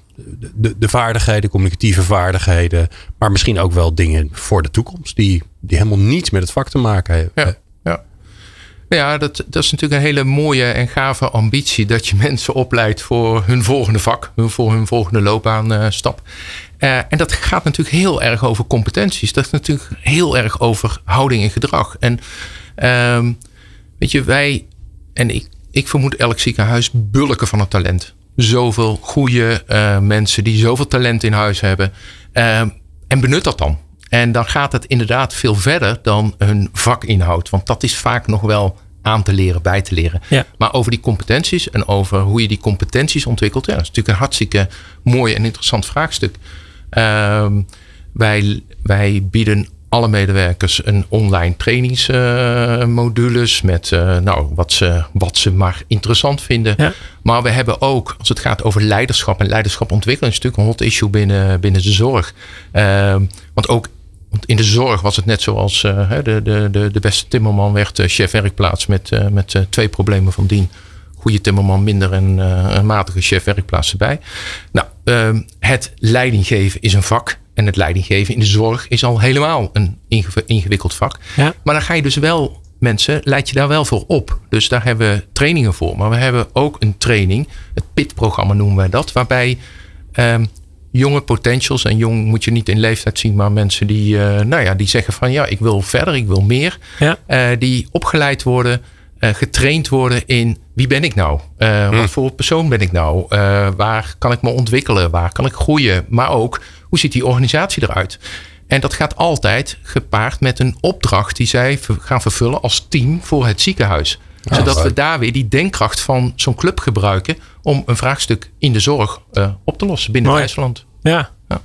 de, de vaardigheden, communicatieve vaardigheden, maar misschien ook wel dingen voor de toekomst die, die helemaal niets met het vak te maken hebben. Ja. Ja, dat, dat is natuurlijk een hele mooie en gave ambitie. Dat je [LAUGHS] mensen opleidt voor hun volgende vak, voor hun volgende loopbaanstap. Uh, en dat gaat natuurlijk heel erg over competenties. Dat is natuurlijk heel erg over houding en gedrag. En uh, weet je, wij, en ik, ik vermoed elk ziekenhuis bulken van het talent. Zoveel goede uh, mensen die zoveel talent in huis hebben. Uh, en benut dat dan. En dan gaat het inderdaad veel verder dan hun vakinhoud. Want dat is vaak nog wel aan te leren, bij te leren. Maar over die competenties en over hoe je die competenties ontwikkelt. Ja, dat is natuurlijk een hartstikke mooi en interessant vraagstuk. Ehm, wij, wij bieden alle medewerkers een online trainingsmodules uh, met uh, nou, wat, ze, wat ze maar interessant vinden. Maar we hebben ook, als het gaat over leiderschap en leiderschap ontwikkelen, is natuurlijk een hot issue binnen, binnen de zorg. Uh, want ook want in de zorg was het net zoals uh, de, de, de, de beste timmerman werd uh, chef werkplaats met, met twee problemen van dien. Goede timmerman minder en een matige chef werkplaats erbij. Nou, ehm, het leidinggeven is een vak. En het leidinggeven in de zorg is al helemaal een ingewikkeld vak. Ja. Maar dan ga je dus wel mensen, leid je daar wel voor op. Dus daar hebben we trainingen voor. Maar we hebben ook een training, het PIT-programma noemen wij dat, waarbij um, jonge potentials. En jong moet je niet in leeftijd zien, maar mensen die, uh, nou ja, die zeggen van ja, ik wil verder, ik wil meer. Ja. Uh, die opgeleid worden, uh, getraind worden in wie ben ik nou? Hm. Wat voor persoon ben ik nou? waar kan ik me ontwikkelen? Waar kan ik groeien? Maar ook, hoe ziet die organisatie eruit? En dat gaat altijd gepaard met een opdracht die zij gaan vervullen als team voor het ziekenhuis. zodat we daar weer die denkkracht van zo'n club gebruiken om een vraagstuk in de zorg uh, op te lossen binnen IJsland. Ja. ja.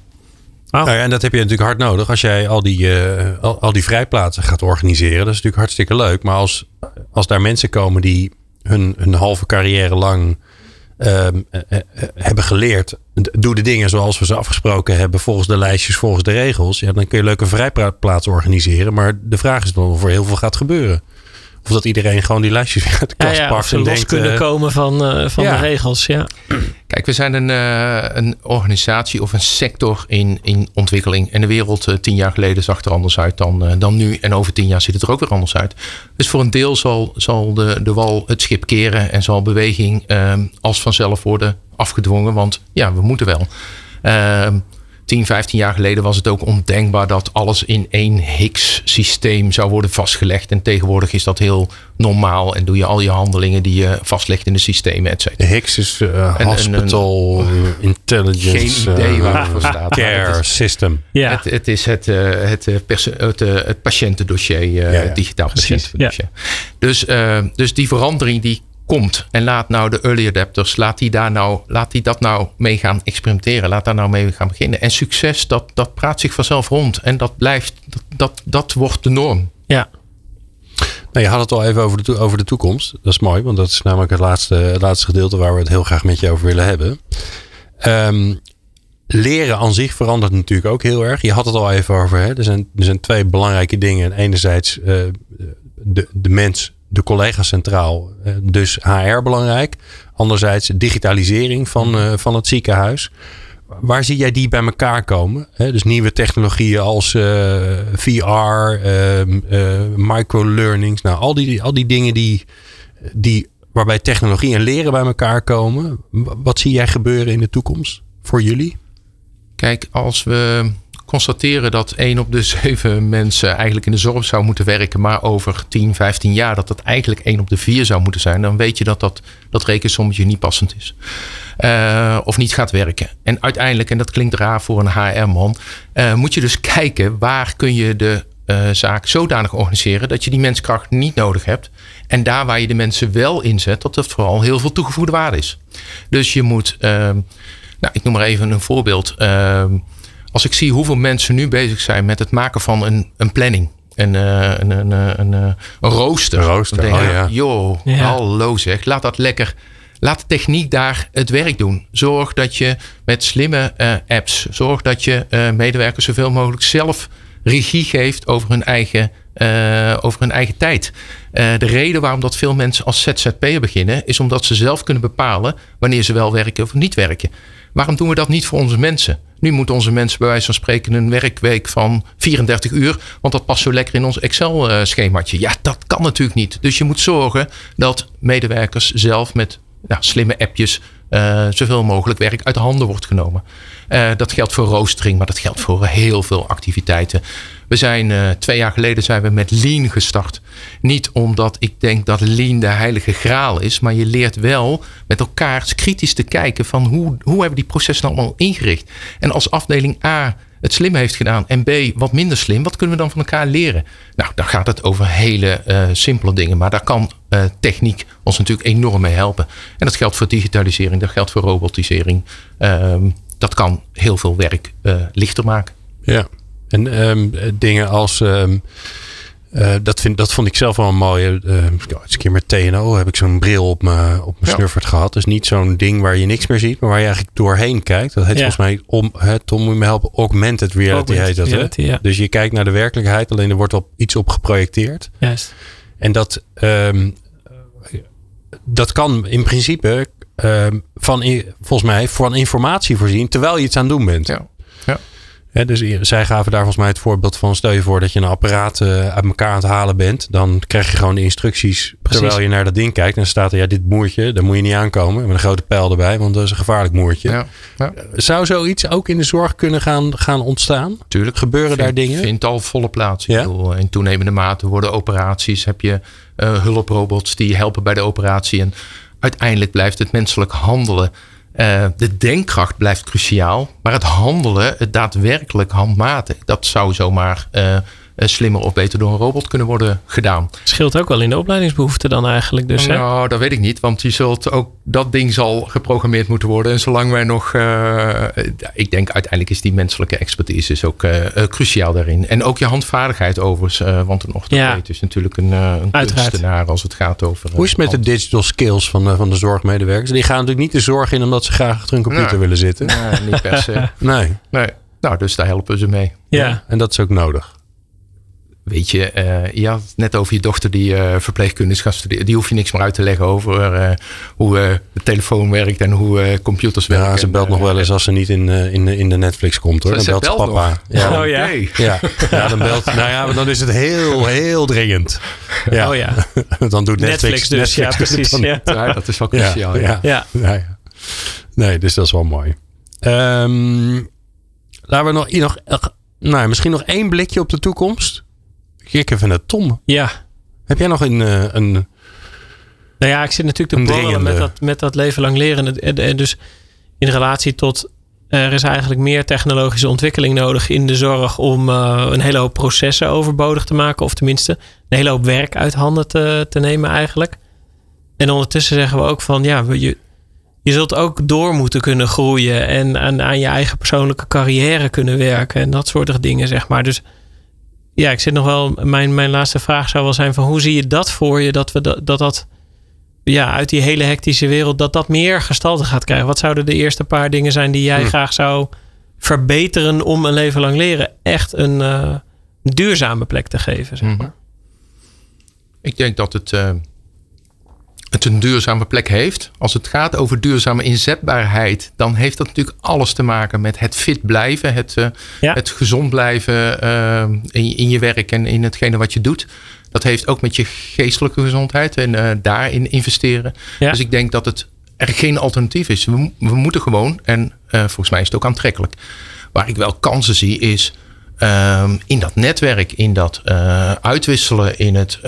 Nou ja, en dat heb je natuurlijk hard nodig als jij al die, uh, al, al, die vrijplaatsen gaat organiseren. Dat is natuurlijk hartstikke leuk. Maar als, als daar mensen komen die hun, hun halve carrière lang uh, hebben geleerd. Doe de dingen zoals we ze afgesproken hebben. Volgens de lijstjes, volgens de regels. Ja, dan kun je leuke vrijplaats organiseren. Maar de vraag is dan of er heel veel gaat gebeuren. Of dat iedereen gewoon die lijstjes weer uit de kast ja, pakt. en los kunnen uh, komen van, uh, van de regels. Ja. Kijk, we zijn een, uh, een organisatie of een sector in, in ontwikkeling. En de wereld tien jaar geleden zag er anders uit dan, dan nu. En over tien jaar ziet het er ook weer anders uit. Dus voor een deel zal, zal de, de wal het schip keren. En zal beweging ehm, als vanzelf worden afgedwongen. Want ja, we moeten wel. Ehm, 10, 15 jaar geleden was het ook ondenkbaar dat alles in één Higgs-systeem zou worden vastgelegd. En tegenwoordig is dat heel normaal en doe je al je handelingen die je vastlegt in de systemen, et cetera. Higgs is uh, Hospital een, Intelligence. Geen idee waar het voor eh, staat. Care System. Ja. Het, het, is het, uh, het, het, het, patiëntendossier, uh, ja, ja. digitaal patiëntendossier. Dus, dus die verandering die komt. En laat nou de early adapters, laat die, daar nou, laat die dat nou mee gaan experimenteren. Laat daar nou mee gaan beginnen. En succes, dat, dat praat zich vanzelf rond. En dat blijft, dat, dat, dat wordt de norm. Ja. Nou, je had het al even over de, over de toekomst. Dat is mooi, want dat is namelijk het laatste, het laatste gedeelte waar we het heel graag met je over willen hebben. Um, leren aan zich verandert natuurlijk ook heel erg. Je had het al even over. Hè? Er, zijn, er zijn twee belangrijke dingen. Enerzijds uh, de, de mens de collega's centraal. Eh, dus HR belangrijk. Anderzijds digitalisering van, eh, van het ziekenhuis. waar zie jij die bij elkaar komen? dus nieuwe technologieën als VR, uh, microlearnings. Nou, al die, al die dingen die, die, waarbij technologie en leren bij elkaar komen. Wat zie jij gebeuren in de toekomst voor jullie? Kijk, als we constateren dat één op de zeven mensen eigenlijk in de zorg zou moeten werken, maar over 10, 15 jaar dat dat eigenlijk één op de vier zou moeten zijn, dan weet je dat dat, dat rekensommetje niet passend is. Uh, of niet gaat werken. En uiteindelijk, en dat klinkt raar voor een HR-man, uh, moet je dus kijken waar kun je de uh, zaak zodanig organiseren dat je die menskracht niet nodig hebt. En daar waar je de mensen wel inzet, dat het vooral heel veel toegevoegde waarde is. Dus je moet, nou, ik noem maar even een voorbeeld als ik zie hoeveel mensen nu bezig zijn met het maken van een, een planning. Een, uh, een, een, een, een, rooster. Een rooster, denk, oh, ja. Joh, ja. hallo zeg. Laat dat lekker... Laat de techniek daar het werk doen. Zorg dat je met slimme uh, apps... Zorg dat je uh, medewerkers zoveel mogelijk zelf regie geeft over hun eigen, uh, over hun eigen tijd. Uh, de reden waarom dat veel mensen als ZZP'er beginnen... is omdat ze zelf kunnen bepalen... wanneer ze wel werken of niet werken. Waarom doen we dat niet voor onze mensen? Nu moeten onze mensen bij wijze van spreken een werkweek van 34 uur, want dat past zo lekker in ons Excel-schemaatje. Ja, dat kan natuurlijk niet. Dus je moet zorgen dat medewerkers zelf met ja, slimme appjes uh, zoveel mogelijk werk uit de handen wordt genomen. Uh, dat geldt voor roostering, maar dat geldt voor heel veel activiteiten. We zijn uh, twee jaar geleden zijn we met Lean gestart. Niet omdat ik denk dat Lean de heilige graal is, maar je leert wel met elkaar kritisch te kijken van hoe, hoe hebben die processen allemaal ingericht. En als afdeling A het slim heeft gedaan en B wat minder slim, wat kunnen we dan van elkaar leren? Nou, dan gaat het over hele uh, simpele dingen, maar daar kan uh, techniek ons natuurlijk enorm mee helpen. En dat geldt voor digitalisering, dat geldt voor robotisering. Um, dat kan heel veel werk uh, lichter maken. Ja, en um, dingen als. Um, uh, dat, vind, dat vond ik zelf wel een mooie. Uh, eens een keer met TNO heb ik zo'n bril op mijn op mijn ja. snuffert gehad. Dus niet zo'n ding waar je niks meer ziet, maar waar je eigenlijk doorheen kijkt. Dat heet ja. volgens mij, om, hè, Tom moet je me helpen, augmented reality augmented heet dat. Reality, hè? Ja. Dus je kijkt naar de werkelijkheid, alleen er wordt op iets op geprojecteerd. Juist. En dat, um, dat kan in principe um, van, volgens mij, van informatie voorzien terwijl je iets aan het doen bent. Ja. ja. He, dus zij gaven daar volgens mij het voorbeeld van: stel je voor dat je een apparaat uh, uit elkaar aan het halen bent. Dan krijg je gewoon de instructies Precies. terwijl je naar dat ding kijkt. En dan staat er: ja, dit moertje, daar moet je niet aankomen. Met een grote pijl erbij, want dat is een gevaarlijk moertje. Ja. Ja. Zou zoiets ook in de zorg kunnen gaan, gaan ontstaan? Tuurlijk. Gebeuren vind, daar dingen? vindt al volle plaats. Ja? Bedoel, in toenemende mate worden operaties. Heb je uh, hulprobots die helpen bij de operatie. En uiteindelijk blijft het menselijk handelen. Uh, de denkkracht blijft cruciaal, maar het handelen, het daadwerkelijk handmatig, dat zou zomaar uh, slimmer of beter door een robot kunnen worden gedaan. Scheelt ook wel in de opleidingsbehoeften dan eigenlijk dus, hè? Nou, dat weet ik niet, want je zult ook, dat ding zal geprogrammeerd moeten worden. En zolang wij nog, uh, ik denk uiteindelijk is die menselijke expertise is ook cruciaal daarin. En ook je handvaardigheid overigens, want een orthopeet ja. is natuurlijk een, een kunstenaar als het gaat over... Hoe is het met de digital skills van, van de zorgmedewerkers? Die gaan natuurlijk niet de zorg in omdat ze graag achter hun computer nee. willen zitten. Nee, niet per se. nee. nee. Nou, dus daar helpen ze mee. Ja. ja. En dat is ook nodig. Weet je, uh, je had het net over je dochter die uh, verpleegkunde is gaan studeren. Die hoef je niks meer uit te leggen over uh, hoe de telefoon werkt en hoe computers werken. Ja, ze belt nog wel eens als ze niet in, in, in de Netflix komt hoor. Dan ze belt ze papa. Ja. Oh ja. [LAUGHS] ja. Ja, dan belt. Nou ja, maar dan is het heel, heel dringend. Ja. Oh ja. [LAUGHS] dan doet Netflix, Netflix dus. Netflix ja, precies. Dan, ja. ja. dat is wel cruciaal. Ja. Ja. ja. Nee, dus dat is wel mooi. Um, laten we nog, nog nou, misschien nog één blikje op de toekomst. Kijk even naar Tom. Ja. Heb jij nog een... Uh, een nou ja, ik zit natuurlijk te borrelen met dat, met dat leven lang leren. En, en dus in relatie tot... Er is eigenlijk meer technologische ontwikkeling nodig in de zorg om uh, een hele hoop processen overbodig te maken. Of tenminste een hele hoop werk uit handen te, te nemen eigenlijk. En ondertussen zeggen we ook van ja, je, je zult ook door moeten kunnen groeien. En aan, aan je eigen persoonlijke carrière kunnen werken. En dat soort dingen zeg maar. Dus ja, ik zit nog wel. Mijn, mijn laatste vraag zou wel zijn: van hoe zie je dat voor je? Dat we dat, dat, dat ja, uit die hele hectische wereld, dat dat meer gestalte gaat krijgen. Wat zouden de eerste paar dingen zijn die jij hm. graag zou verbeteren om een leven lang leren echt een uh, duurzame plek te geven? Zeg maar. Ik denk dat het, uh, het een duurzame plek heeft. Als het gaat over duurzame inzetbaarheid, dan heeft dat natuurlijk alles te maken met het fit blijven, het, het gezond blijven in, in, je werk en in hetgene wat je doet. Dat heeft ook met je geestelijke gezondheid en daarin investeren. Dus ik denk dat het er geen alternatief is. We, we moeten gewoon, en volgens mij is het ook aantrekkelijk. Waar ik wel kansen zie is Ehm, in dat netwerk, in dat uitwisselen, in het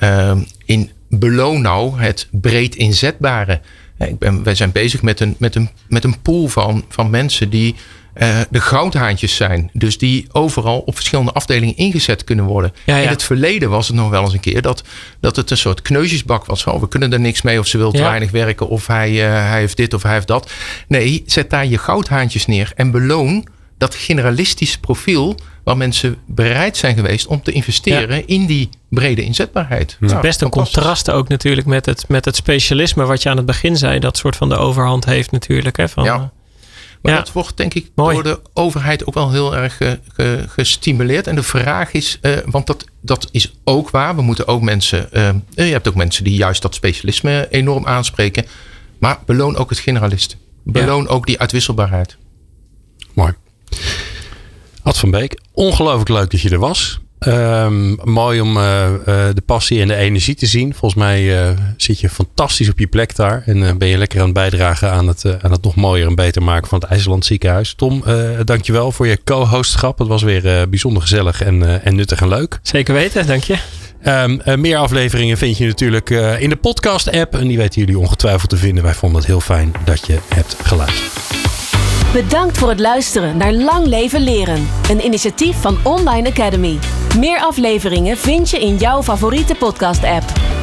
uh, in beloon nou het breed inzetbare. Ik ben, wij zijn bezig met een, met een, met een pool van, van mensen die uh, de goudhaantjes zijn. Dus die overal op verschillende afdelingen ingezet kunnen worden. In het verleden was het nog wel eens een keer dat, dat het een soort kneusjesbak was. Van, we kunnen er niks mee of ze wil te weinig werken of hij, uh, hij heeft dit of hij heeft dat. Nee, zet daar je goudhaantjes neer en beloon dat generalistische profiel waar mensen bereid zijn geweest om te investeren in die brede inzetbaarheid. Het is best een contrast ook natuurlijk met het, met het specialisme wat je aan het begin zei, dat soort van de overhand heeft natuurlijk. Hè, van, ja. Eh, maar dat wordt denk ik door de overheid ook wel heel erg gestimuleerd. En de vraag is, uh, want dat, dat is ook waar. We moeten ook mensen, uh, je hebt ook mensen die juist dat specialisme enorm aanspreken. Maar beloon ook het generalist. Beloon ook die uitwisselbaarheid. Mooi. Ad van Beek, ongelooflijk leuk dat je er was. Um, mooi om uh, uh, de passie en de energie te zien. Volgens mij uh, zit je fantastisch op je plek daar. En ben je lekker aan het bijdragen aan het, aan het nog mooier en beter maken van het IJsland ziekenhuis. Tom, dankjewel voor je co-hostschap. Het was weer bijzonder gezellig en, en nuttig en leuk. Zeker weten, dank je. Um, meer afleveringen vind je natuurlijk in de podcast app. En die weten jullie ongetwijfeld te vinden. Wij vonden het heel fijn dat je hebt geluisterd. Bedankt voor het luisteren naar Lang Leven Leren, een initiatief van Online Academy. Meer afleveringen vind je in jouw favoriete podcast-app.